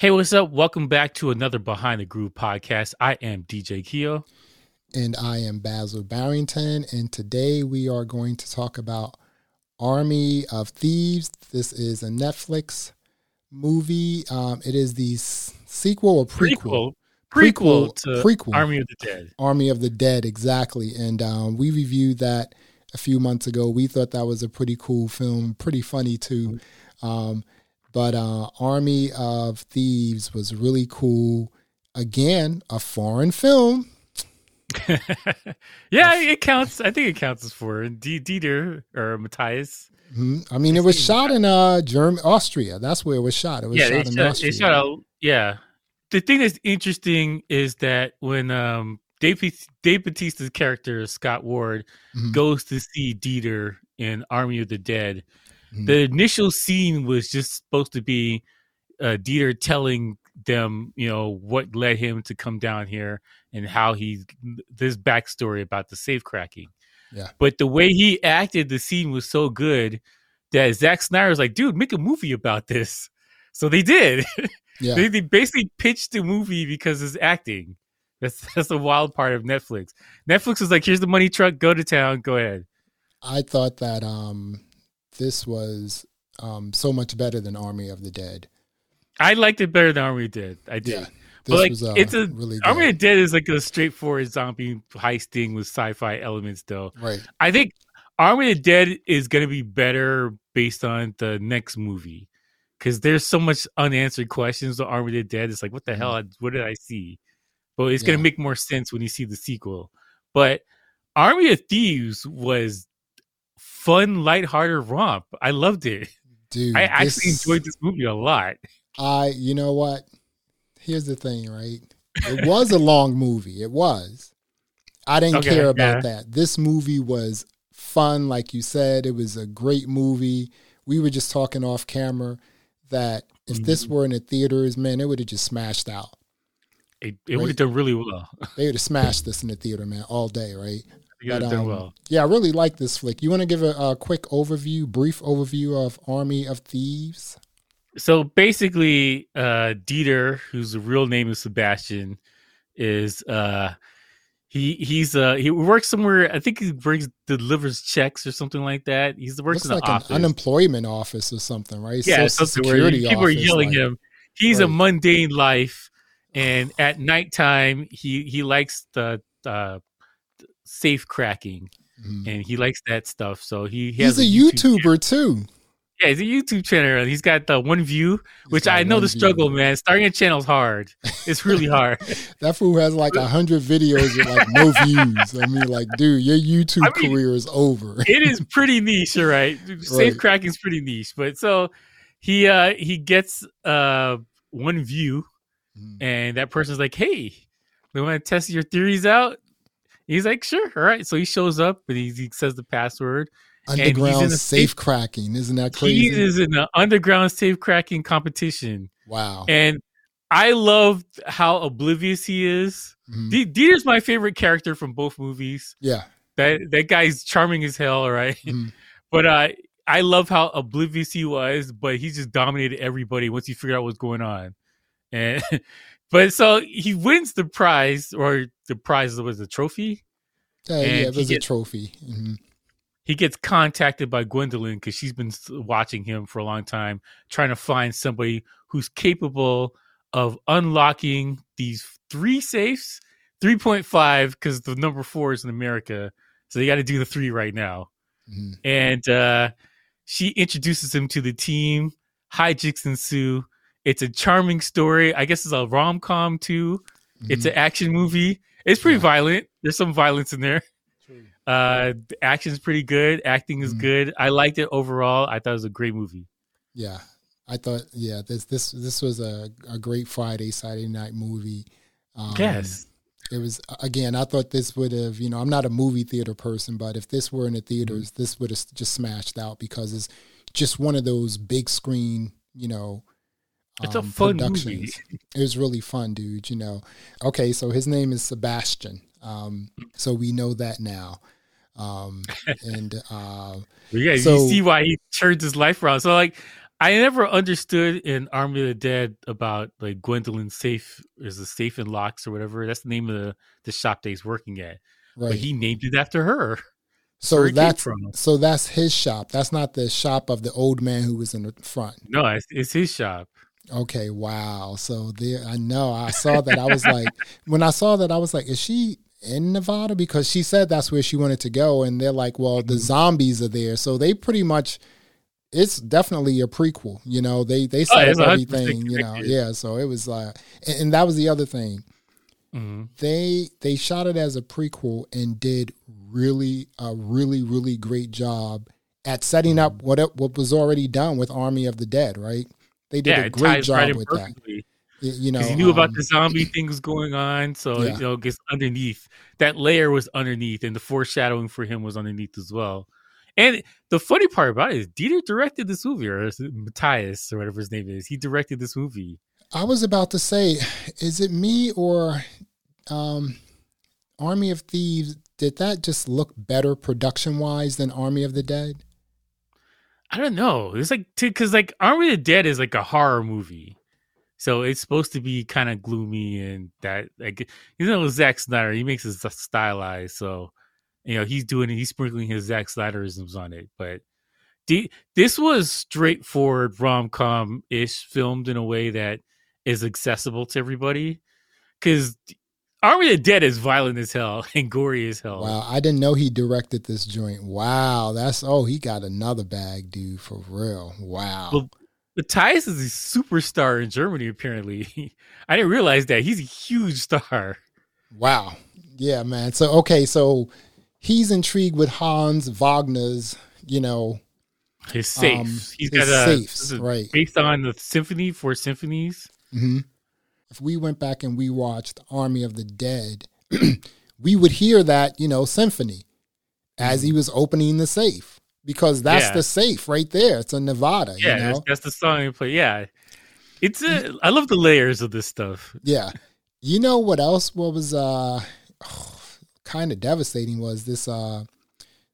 Hey, what's up? Welcome back to another Behind the Groove podcast. I am DJ Keo. And I am Basil Barrington. And today we are going to talk about Army of Thieves. This is a Netflix movie. Um, it is the sequel or prequel? Prequel, prequel, to prequel. Army of the Dead. Army of the Dead, exactly. And um, we reviewed that a few months ago. We thought that was a pretty cool film, pretty funny too. Um, but uh, Army of Thieves was really cool. Again, a foreign film. yeah, it counts. I think it counts as foreign. D- Dieter or Matthias. Mm-hmm. I mean, it was shot in uh, Germany, Austria. That's where it was shot. It was yeah, shot in shot, Austria. Shot a, yeah. The thing that's interesting is that when um, Dave, Dave Bautista's character Scott Ward mm-hmm. goes to see Dieter in Army of the Dead, Mm-hmm. The initial scene was just supposed to be uh, Dieter telling them, you know, what led him to come down here and how he this backstory about the safe cracking. Yeah. But the way he acted, the scene was so good that Zack Snyder was like, dude, make a movie about this. So they did. Yeah. they, they basically pitched the movie because his acting. That's that's the wild part of Netflix. Netflix is like, here's the money truck, go to town, go ahead. I thought that um this was um, so much better than Army of the Dead. I liked it better than Army of the Dead. I did. Yeah, but like, was, uh, it's a really good. Army of the Dead is like a straightforward zombie heisting with sci-fi elements, though. Right. I think Army of the Dead is going to be better based on the next movie because there's so much unanswered questions with Army of the Dead. It's like, what the mm-hmm. hell? What did I see? But it's yeah. going to make more sense when you see the sequel. But Army of Thieves was fun, lighthearted romp. I loved it. Dude, I actually this, enjoyed this movie a lot. I, you know what? Here's the thing, right? It was a long movie. It was. I didn't okay, care about yeah. that. This movie was fun, like you said. It was a great movie. We were just talking off camera that if mm-hmm. this were in the theaters, man, it would have just smashed out. It, it right? would have done really well. they would have smashed this in the theater, man, all day, right? But, um, well. Yeah, I really like this flick. You want to give a, a, quick overview, brief overview of Army of Thieves? So basically, uh, Dieter, whose real name is Sebastian, is uh, he he's uh he works somewhere. I think he brings delivers checks or something like that. He's works Looks in like an office. unemployment office or something, right? Yeah, Social Security people office, are yelling like, him. He's right. a mundane life, and at nighttime he he likes the uh, safe cracking, mm. and he likes that stuff. So he, he he's a, YouTube YouTuber too. Yeah, he's a YouTube channel. He's got the one view, which I know the struggle, view. man. Starting a channel is hard. It's really hard. that fool has like a hundred videos with like no views. I mean, like, dude, your YouTube I mean, career is over. it is pretty niche, right? Safe right. cracking is pretty niche, but so he uh he gets uh one view, mm. and that person's like, "Hey, we want to test your theories out." He's like, sure, all right. So he shows up but he, he says the password. Underground safe, safe cracking, isn't that crazy? He is in an underground safe cracking competition. Wow! And I love how oblivious he is. Mm-hmm. D- Dieter's my favorite character from both movies. Yeah, that that guy's charming as hell, right? Mm-hmm. But uh, I love how oblivious he was, but he just dominated everybody once he figured out what's going on. And but so he wins the prize, or the prize was a trophy. Uh, yeah, it was a trophy. Mm-hmm. He gets contacted by Gwendolyn because she's been watching him for a long time, trying to find somebody who's capable of unlocking these three safes, three point five, because the number four is in America, so they got to do the three right now. Mm-hmm. And uh, she introduces him to the team. Hijinks ensue it's a charming story. I guess it's a rom com too. Mm-hmm. It's an action movie. It's pretty yeah. violent. There's some violence in there. Uh, the action's pretty good. Acting is mm-hmm. good. I liked it overall. I thought it was a great movie. Yeah, I thought yeah this this this was a, a great Friday Saturday night movie. Um, yes, it was again. I thought this would have you know I'm not a movie theater person, but if this were in the theaters, mm-hmm. this would have just smashed out because it's just one of those big screen you know it's um, a fun productions. movie. It was really fun, dude. You know. Okay, so his name is Sebastian. Um, so we know that now. Um, and uh, yeah, so, you see why he turned his life around. So like, I never understood in Army of the Dead about like Gwendolyn safe is a safe and locks or whatever. That's the name of the, the shop that he's working at. Right. But he named it after her. So that's so that's his shop. That's not the shop of the old man who was in the front. No, it's, it's his shop. Okay, wow. So there, I know. I saw that. I was like, when I saw that, I was like, is she in Nevada? Because she said that's where she wanted to go, and they're like, well, the mm-hmm. zombies are there, so they pretty much. It's definitely a prequel, you know. They they oh, set oh, up everything, you know. Yeah, so it was like, and, and that was the other thing. Mm-hmm. They they shot it as a prequel and did really a really really great job at setting up mm-hmm. what what was already done with Army of the Dead. Right? They did yeah, a great job right with perfectly. that. You know, he knew um, about the zombie things going on, so yeah. you know, gets underneath that layer was underneath, and the foreshadowing for him was underneath as well. And the funny part about it is Dieter directed this movie, or Matthias, or whatever his name is. He directed this movie. I was about to say, is it me or um, Army of Thieves? Did that just look better production wise than Army of the Dead? I don't know. It's like because like Army of the Dead is like a horror movie, so it's supposed to be kind of gloomy and that like you know Zack Snyder he makes it stylized, so you know he's doing. He's sprinkling his Zack Snyderisms on it, but this was straightforward rom com ish, filmed in a way that is accessible to everybody. Because Army of the Dead is violent as hell and gory as hell. Wow, I didn't know he directed this joint. Wow, that's oh, he got another bag, dude, for real. Wow. Well, Matthias is a superstar in Germany, apparently. I didn't realize that. He's a huge star. Wow. Yeah, man. So okay, so he's intrigued with Hans Wagner's, you know, his safe. Um, he's got a safes, right? Based on the symphony, four symphonies. Mm-hmm if we went back and we watched Army of the Dead, we would hear that, you know, symphony as he mm-hmm. was opening the safe because that's yeah. the safe right there. It's in Nevada. Yeah, you know? that's, that's, the song you play. Yeah. It's a, I love the layers of this stuff. Yeah. You know what else what was uh oh, kind of devastating was this uh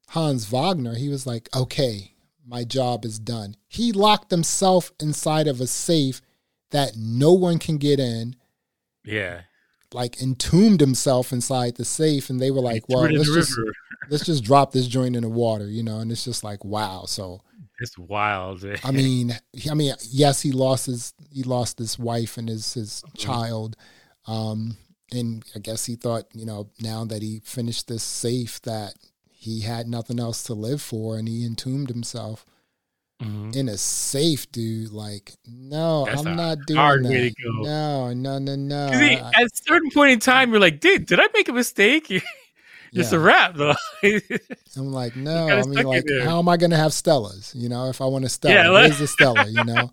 Hans Wagner, he was like, "Okay, my job is done." He locked himself inside of a safe that no one can get in. Yeah. Like entombed himself inside the safe, and they were like, "Well, let's just let's just drop this joint in the water," you know. And it's just like, wow. So it's wild. I mean, I mean, yes, he lost his he lost his wife and his his mm-hmm. child, um, and I guess he thought, you know, now that he finished this safe, that he had nothing else to live for, and he entombed himself mm-hmm. in a safe, dude. Like, no, That's I'm not doing hard that. Way to go. No, no, no, no. See, at a certain point in time, you're like, dude, did I make a mistake? It's yeah. a wrap, though. I'm like, no. I mean, like, how am I going to have Stellas? You know, if I want a Stella, yeah, where's the Stella? You know.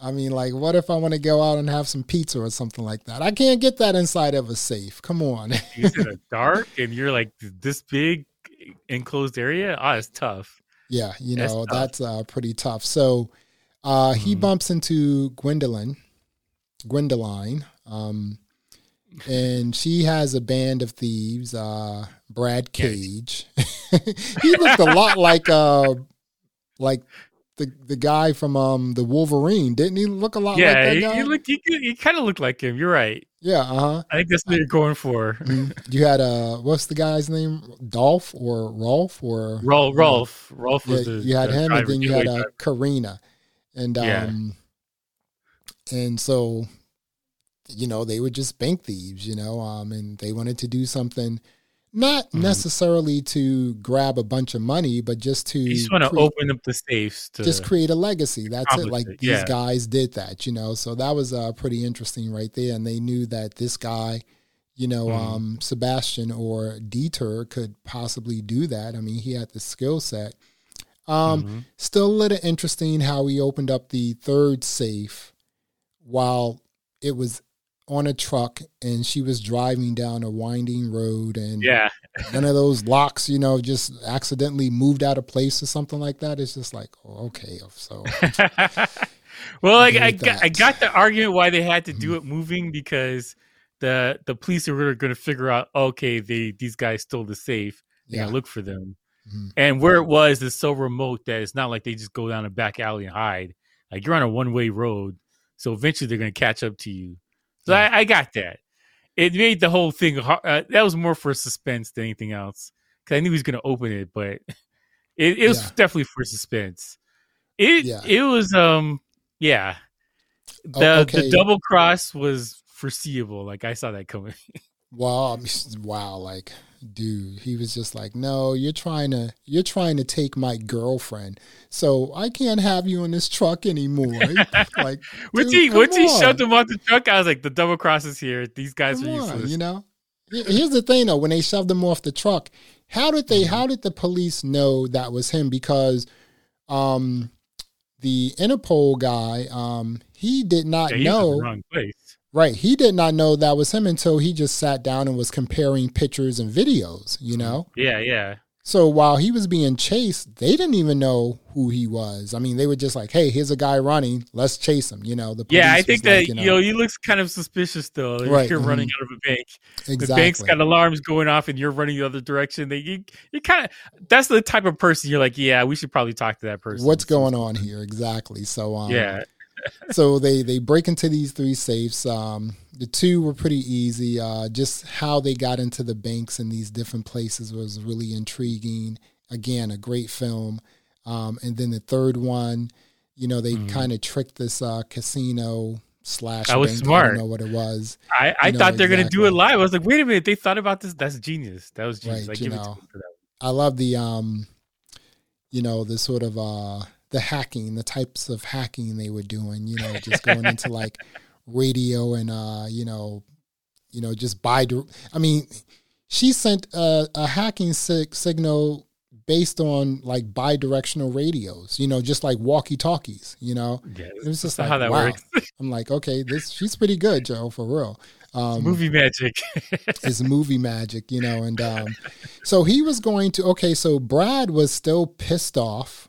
I mean, like, what if I want to go out and have some pizza or something like that? I can't get that inside of a safe. Come on. it's dark, and you're like this big enclosed area. Ah, oh, it's tough. Yeah, you know that's, that's uh, pretty tough. So uh, mm. he bumps into Gwendolyn, Gwendoline, um, and she has a band of thieves. Uh, Brad Cage. he looked a lot like uh, like the the guy from um the Wolverine, didn't he look a lot yeah, like that guy? he looked he, he kind of looked like him. You're right. Yeah, uh-huh. I think that's what you're going for. Mm-hmm. you had uh what's the guy's name? Dolph or Rolf or Rolf Rolf. Rolf was yeah, the, you had him and then you had uh, Karina. And um and so you know, they were just bank thieves, you know, um and they wanted to do something not mm-hmm. necessarily to grab a bunch of money, but just to you just want to open up the safes to just create a legacy. That's it. Like it. these yeah. guys did that, you know. So that was uh, pretty interesting right there, and they knew that this guy, you know, mm-hmm. um, Sebastian or Dieter could possibly do that. I mean, he had the skill set. Um, mm-hmm. Still a little interesting how he opened up the third safe while it was on a truck and she was driving down a winding road and yeah. one of those locks you know just accidentally moved out of place or something like that. It's just like oh, okay so well like I got, I got the argument why they had to do mm-hmm. it moving because the the police are going to figure out okay they these guys stole the safe. Yeah. look for them. Mm-hmm. and where it was is so remote that it's not like they just go down a back alley and hide. Like you're on a one way road, so eventually they're gonna catch up to you. So yeah. I, I, got that. It made the whole thing uh, that was more for suspense than anything else because I knew he was gonna open it, but it, it was yeah. definitely for suspense. It yeah. it was um yeah. Oh, the okay. the double cross was foreseeable. Like I saw that coming. wow, wow, like dude, he was just like, "No, you're trying to you're trying to take my girlfriend, so I can't have you in this truck anymore." like, once he once he shoved him off the truck, I was like, "The double cross is here. These guys come are useless." On, you know. Here's the thing, though. When they shoved him off the truck, how did they? Mm-hmm. How did the police know that was him? Because, um, the Interpol guy, um, he did not yeah, know. Right. He did not know that was him until he just sat down and was comparing pictures and videos, you know? Yeah, yeah. So while he was being chased, they didn't even know who he was. I mean, they were just like, "Hey, here's a guy running. Let's chase him." You know, the police. yeah. I think that like, you, know, you know, he looks kind of suspicious though. Right, you're mm-hmm. running out of a bank. Exactly. The bank's got alarms going off, and you're running the other direction. They you, you kind of that's the type of person you're like, yeah, we should probably talk to that person. What's going on here exactly? So um, yeah. So they they break into these three safes. Um, the two were pretty easy. Uh, just how they got into the banks in these different places was really intriguing. Again, a great film. Um, and then the third one, you know, they mm. kind of tricked this uh, casino slash. That was bank. smart. I don't know what it was. I, I thought they're gonna do it live. I was like, wait a minute, they thought about this. That's genius. That was genius. Right, you know, I love the um, you know, the sort of uh the hacking, the types of hacking they were doing, you know, just going into like radio and uh, you know, you know, just by I mean, she sent a, a hacking sig- signal based on like bi-directional radios, you know, just like walkie-talkies, you know. Yeah, it was just like, how that wow. works. I'm like, okay, this she's pretty good, Joe, for real. Um, movie magic. it's movie magic, you know, and um, so he was going to. Okay, so Brad was still pissed off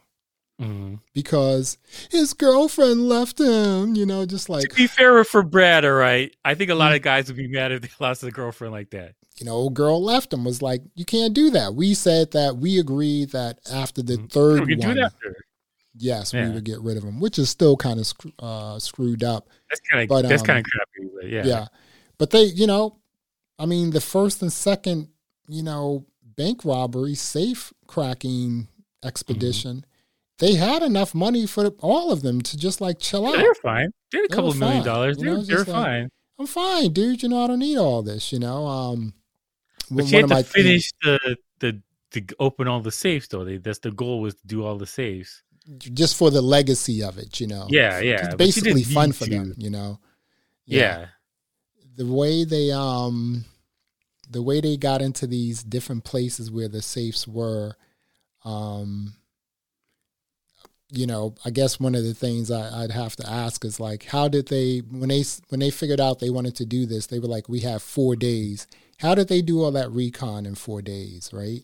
Mm-hmm. Because his girlfriend left him, you know, just like. To be fair for Brad, all right. I think a lot of mm. guys would be mad if they lost a girlfriend like that. You know, old girl left him, was like, you can't do that. We said that we agreed that after the mm-hmm. third we one. Yes, yeah. we would get rid of him, which is still kind of uh, screwed up. That's kind of that's um, kind of crappy, yeah. Yeah. But they, you know, I mean, the first and second, you know, bank robbery, safe cracking expedition. Mm-hmm they had enough money for all of them to just like chill out. they're fine. They had a couple of million dollars. They're, they're like, fine. I'm fine, dude. You know, I don't need all this. You know, um, but you had to finish the the to open all the safes though. They, that's the goal was to do all the safes just for the legacy of it. You know. Yeah, yeah. It's basically fun for to. them. You know. Yeah. yeah. The way they um, the way they got into these different places where the safes were, um you know, I guess one of the things I, would have to ask is like, how did they when they when they figured out they wanted to do this? They were like, we have four days. How did they do all that recon in four days? Right.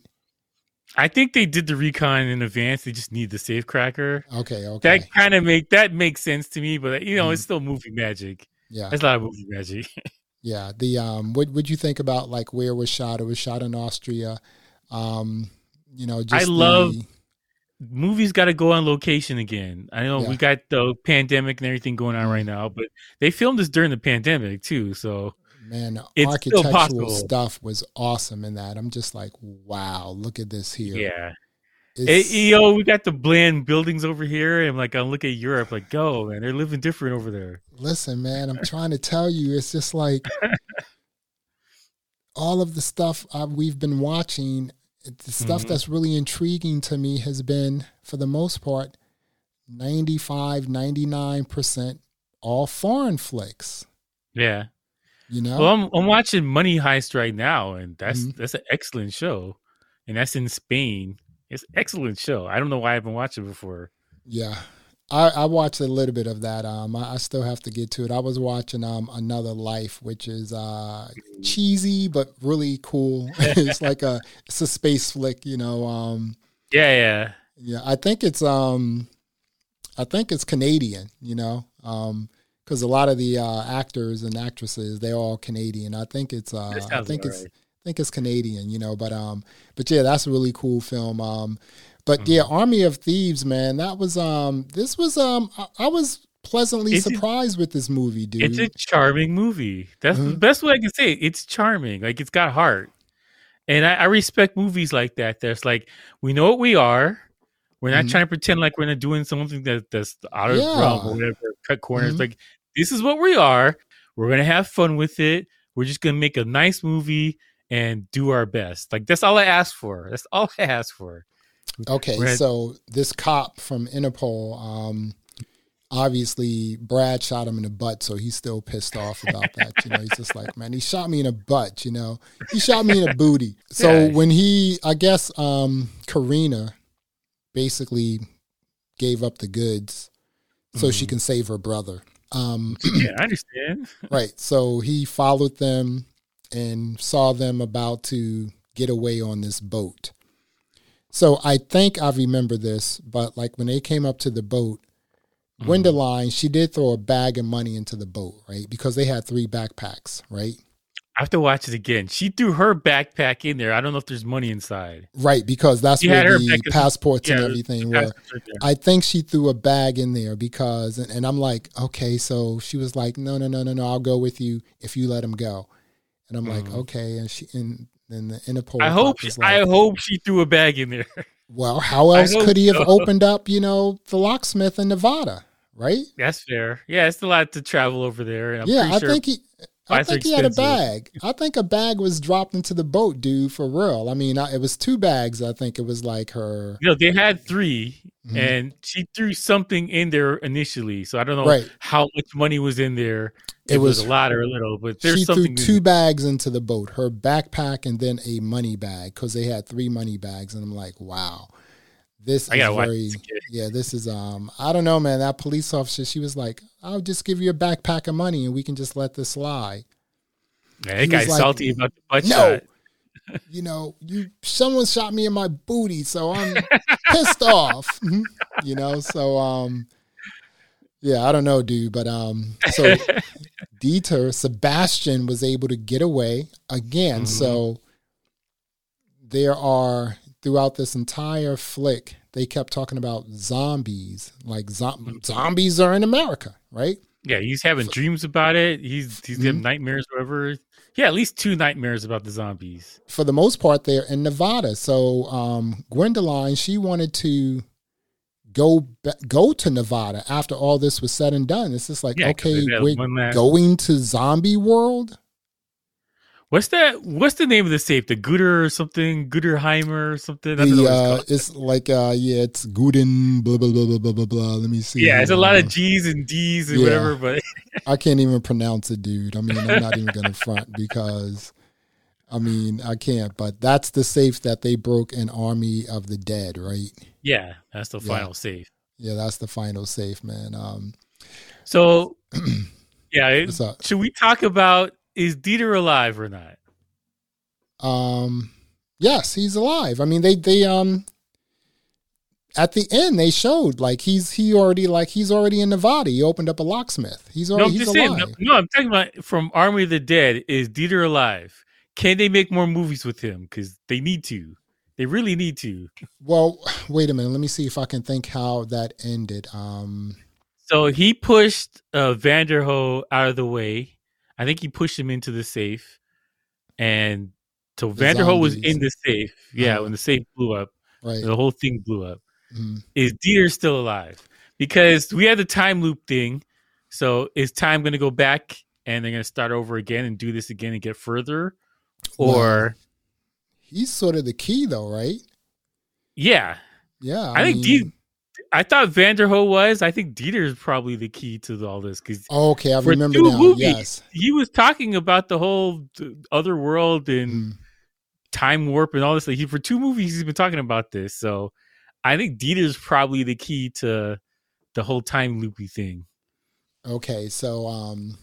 I think they did the recon in advance. They just need the safe cracker. Okay, okay. That kind of make that makes sense to me, but you know, mm. it's still movie magic. Yeah, it's a lot of movie magic. yeah. The um, what would you think about like where it was shot? It was shot in Austria. Um, you know, just I love movies got to go on location again. I know yeah. we got the pandemic and everything going on right mm-hmm. now, but they filmed this during the pandemic too. So man, architectural stuff was awesome in that. I'm just like, wow, look at this here. Yeah. It, yo, we got the bland buildings over here, and like I look at Europe, like, go man, they're living different over there. Listen, man, I'm trying to tell you, it's just like all of the stuff uh, we've been watching the stuff mm-hmm. that's really intriguing to me has been, for the most part, 95, 99% all foreign flicks. Yeah. You know? Well, I'm, I'm watching Money Heist right now, and that's mm-hmm. that's an excellent show. And that's in Spain. It's an excellent show. I don't know why I haven't watched it before. Yeah. I, I watched a little bit of that. Um, I, I, still have to get to it. I was watching um Another Life, which is uh cheesy but really cool. it's like a it's a space flick, you know. Um, yeah, yeah, yeah. I think it's um, I think it's Canadian, you know. Um, because a lot of the uh, actors and actresses they're all Canadian. I think it's uh, I think it's right. I think it's Canadian, you know. But um, but yeah, that's a really cool film. Um, But mm-hmm. yeah, Army of Thieves, man, that was um this was um I, I was pleasantly it's surprised a, with this movie, dude. It's a charming movie. That's mm-hmm. the best way I can say it. It's charming. Like it's got heart. And I, I respect movies like that. That's like we know what we are. We're not mm-hmm. trying to pretend like we're not doing something that, that's out of yeah. realm or whatever. Cut corners. Mm-hmm. Like this is what we are. We're gonna have fun with it. We're just gonna make a nice movie and do our best. Like that's all I ask for. That's all I ask for. Okay, so this cop from Interpol, um, obviously Brad shot him in the butt, so he's still pissed off about that. You know, he's just like, man, he shot me in the butt. You know, he shot me in a booty. So yeah. when he, I guess, um, Karina basically gave up the goods so mm-hmm. she can save her brother. Um, yeah, I understand. right. So he followed them and saw them about to get away on this boat. So I think I remember this, but like when they came up to the boat, mm-hmm. Gwendoline, she did throw a bag of money into the boat, right? Because they had three backpacks, right? I have to watch it again. She threw her backpack in there. I don't know if there's money inside. Right, because that's she where the passports yeah, and everything were. I think she threw a bag in there because, and, and, I'm like, okay, so she was like, no, no, no, no, no, I'll go with you if you let him go. And I'm mm. like, okay, and she and then the Interpol. I hope, she, like, I hope she threw a bag in there. Well, how else could he have so. opened up, you know, the locksmith in Nevada? Right. That's fair. Yeah, it's a lot to travel over there. yeah, I sure think he. I think he had a bag. I think a bag was dropped into the boat, dude, for real. I mean, it was two bags. I think it was like her. You know, they had 3 mm-hmm. and she threw something in there initially. So I don't know right. how much money was in there. It, it was, was, a lot or a little, but there's she something. threw two bags into the boat: her backpack and then a money bag, because they had three money bags. And I'm like, wow, this I is very yeah. This is um, I don't know, man. That police officer, she was like, "I'll just give you a backpack of money, and we can just let this slide." Yeah, that guy's like, salty about the butt no. shot. you know, you someone shot me in my booty, so I'm pissed off. You know, so um, yeah, I don't know, dude, but um, so Dieter Sebastian was able to get away again. Mm-hmm. So there are throughout this entire flick, they kept talking about zombies. Like zo- zombies are in America, right? Yeah, he's having so, dreams about it. He's he's mm-hmm. having nightmares, whatever. Yeah, at least two nightmares about the zombies. For the most part, they're in Nevada. So um, Gwendoline, she wanted to go go to Nevada after all this was said and done. It's just like, yeah, okay, we're going to zombie world. What's that? What's the name of the safe? The Gooder or something? Gooderheimer or something? The, uh, it's, it's, like uh, yeah, it's Guden blah blah blah blah blah blah blah. Let me see. Yeah, it's a lot of G's and D's and yeah, whatever. But I can't even pronounce it, dude. I mean, I'm not even gonna front because I mean I can't. But that's the safe that they broke in Army of the Dead, right? Yeah, that's the final yeah. safe. Yeah, that's the final safe, man. Um, so yeah, should we talk about is Dieter alive or not? Um, yes, he's alive. I mean, they they um at the end they showed like he's he already like he's already in Nevada. He opened up a locksmith. He's already no, I'm he's alive. Saying, no, no, I'm talking about from Army of the Dead. Is Dieter alive? Can they make more movies with him? Because they need to. They really need to. Well, wait a minute. Let me see if I can think how that ended. Um, so he pushed uh, Vanderhoof out of the way I think he pushed him into the safe, and so the Vanderhoof was in the safe. Yeah, uh when the safe blew up, right. the whole thing blew up. Mm-hmm. Is Dieter still alive? Because we had the time loop thing. So is time going to go back and they're going to start over again and do this again and get further, or well, he's sort of the key though, right? Yeah, yeah. I, I think mean, I thought Vanderhoof was. I think Dieter is probably the key to all this because okay, I remember now. Movies, yes, he was talking about the whole other world and mm. time warp and all this. Like he for two movies, he's been talking about this. So I think Dieter is probably the key to the whole time loopy thing. Okay, so um,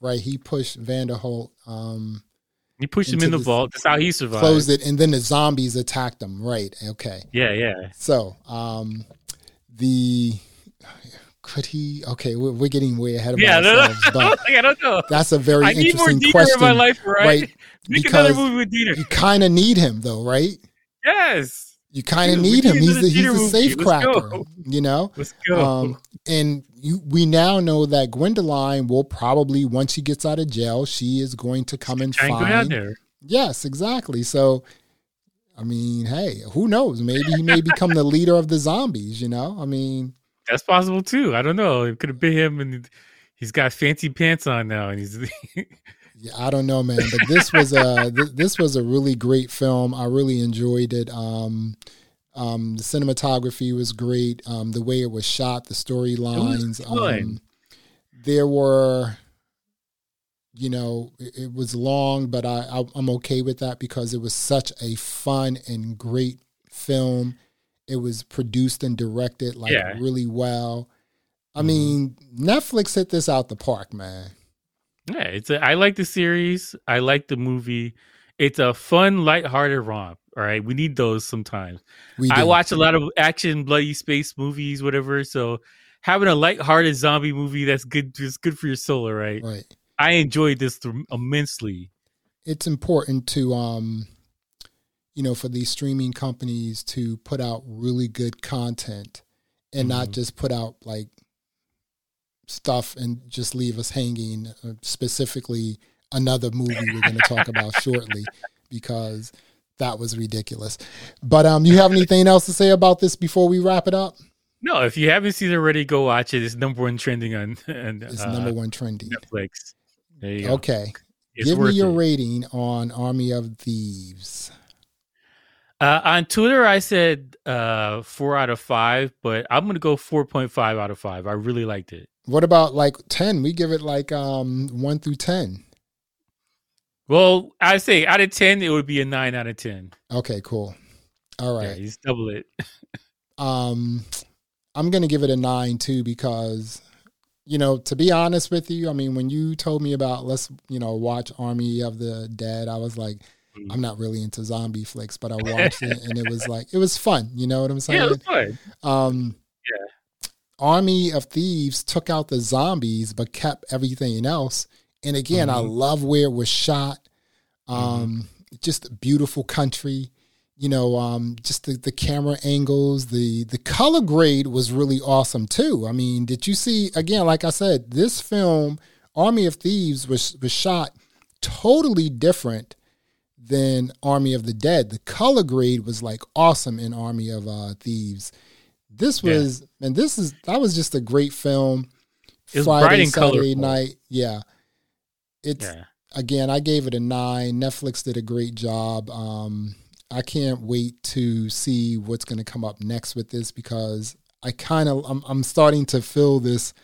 right, he pushed Vanderhoof. Um, he pushed him in the, the, vault. That's how he survived. Closed it, and then the zombies attacked him. Right. Okay. Yeah, yeah. So, um, the could he? Okay, we're, we're getting way ahead of yeah, ourselves. No, no. But I don't know. That's a very I need interesting more question. In my life, right? right? Make because another movie with Dieter. You kind of need him, though, right? Yes. You kind of need him. He's a, he's a safe cracker, you know. Let's go. Um, and you, we now know that Gwendoline will probably, once she gets out of jail, she is going to come and find. Her. Yes, exactly. So, I mean, hey, who knows? Maybe he may become the leader of the zombies. You know, I mean, that's possible too. I don't know. It could have been him, and he's got fancy pants on now, and he's. yeah, I don't know, man. But this was a th- this was a really great film. I really enjoyed it. Um, um, the cinematography was great. Um, the way it was shot, the storylines. Um, there were, you know, it, it was long, but I, I I'm okay with that because it was such a fun and great film it was produced and directed like yeah. really well. I mm-hmm. mean, Netflix hit this out the park, man. Yeah, it's a, I like the series. I like the movie. It's a fun, lighthearted romp. All right, we need those sometimes. I watch a lot of action, bloody space movies, whatever. So having a lighthearted zombie movie that's good, is good for your soul. All right, right. I enjoyed this immensely. It's important to um you know, for these streaming companies to put out really good content and mm-hmm. not just put out like stuff and just leave us hanging. Uh, specifically, another movie we're going to talk about shortly because that was ridiculous. But um, you have anything else to say about this before we wrap it up? No, if you haven't seen it already, go watch it. It's number one trending on and it's uh, number one trending Netflix. Okay, give me your it. rating on Army of Thieves. Uh, on Twitter, I said uh, four out of five, but I'm gonna go four point five out of five. I really liked it. What about like ten? We give it like um one through ten. Well, I say out of ten, it would be a nine out of ten. Okay, cool. All right, yeah, double it. um, I'm gonna give it a nine too because, you know, to be honest with you, I mean, when you told me about let's you know watch Army of the Dead, I was like I'm not really into zombie flicks, but I watched it and it was like it was fun. You know what I'm saying? Yeah, it was fun. Um, yeah. Army of Thieves took out the zombies, but kept everything else. And again, mm-hmm. I love where it was shot. Um, mm-hmm. Just beautiful country. You know, um, just the, the camera angles, the the color grade was really awesome too. I mean, did you see again? Like I said, this film, Army of Thieves, was was shot totally different than Army of the Dead. The color grade was like awesome in Army of uh, Thieves. This was yeah. and this is that was just a great film. It Friday, Saturday night. Yeah. It's yeah. again, I gave it a nine. Netflix did a great job. Um, I can't wait to see what's going to come up next with this because I kind of I'm, I'm starting to feel this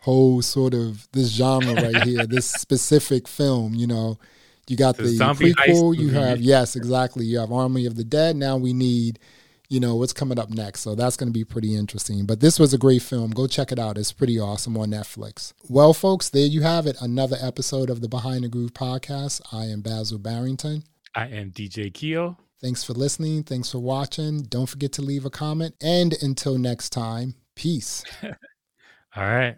whole sort of this genre right here, this specific film. You know, you got the, the prequel. You mm-hmm. have yes, exactly. You have Army of the Dead. Now we need, you know, what's coming up next. So that's going to be pretty interesting. But this was a great film. Go check it out. It's pretty awesome on Netflix. Well, folks, there you have it. Another episode of the Behind the Groove podcast. I am Basil Barrington. I am DJ Keo. Thanks for listening. Thanks for watching. Don't forget to leave a comment. And until next time, peace. All right.